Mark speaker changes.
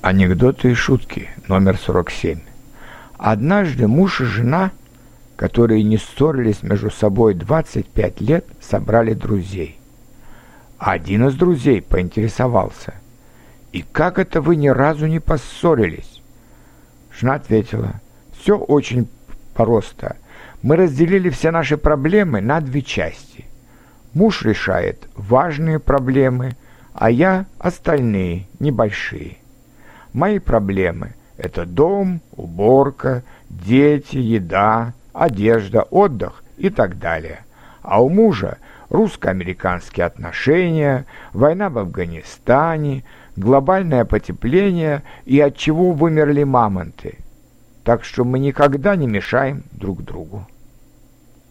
Speaker 1: Анекдоты и шутки, номер 47. Однажды муж и жена, которые не ссорились между собой 25 лет, собрали друзей. Один из друзей поинтересовался, «И как это вы ни разу не поссорились?» Жена ответила, «Все очень просто. Мы разделили все наши проблемы на две части. Муж решает важные проблемы, а я остальные, небольшие». Мои проблемы – это дом, уборка, дети, еда, одежда, отдых и так далее. А у мужа русско-американские отношения, война в Афганистане, глобальное потепление и от чего вымерли мамонты. Так что мы никогда не мешаем друг другу.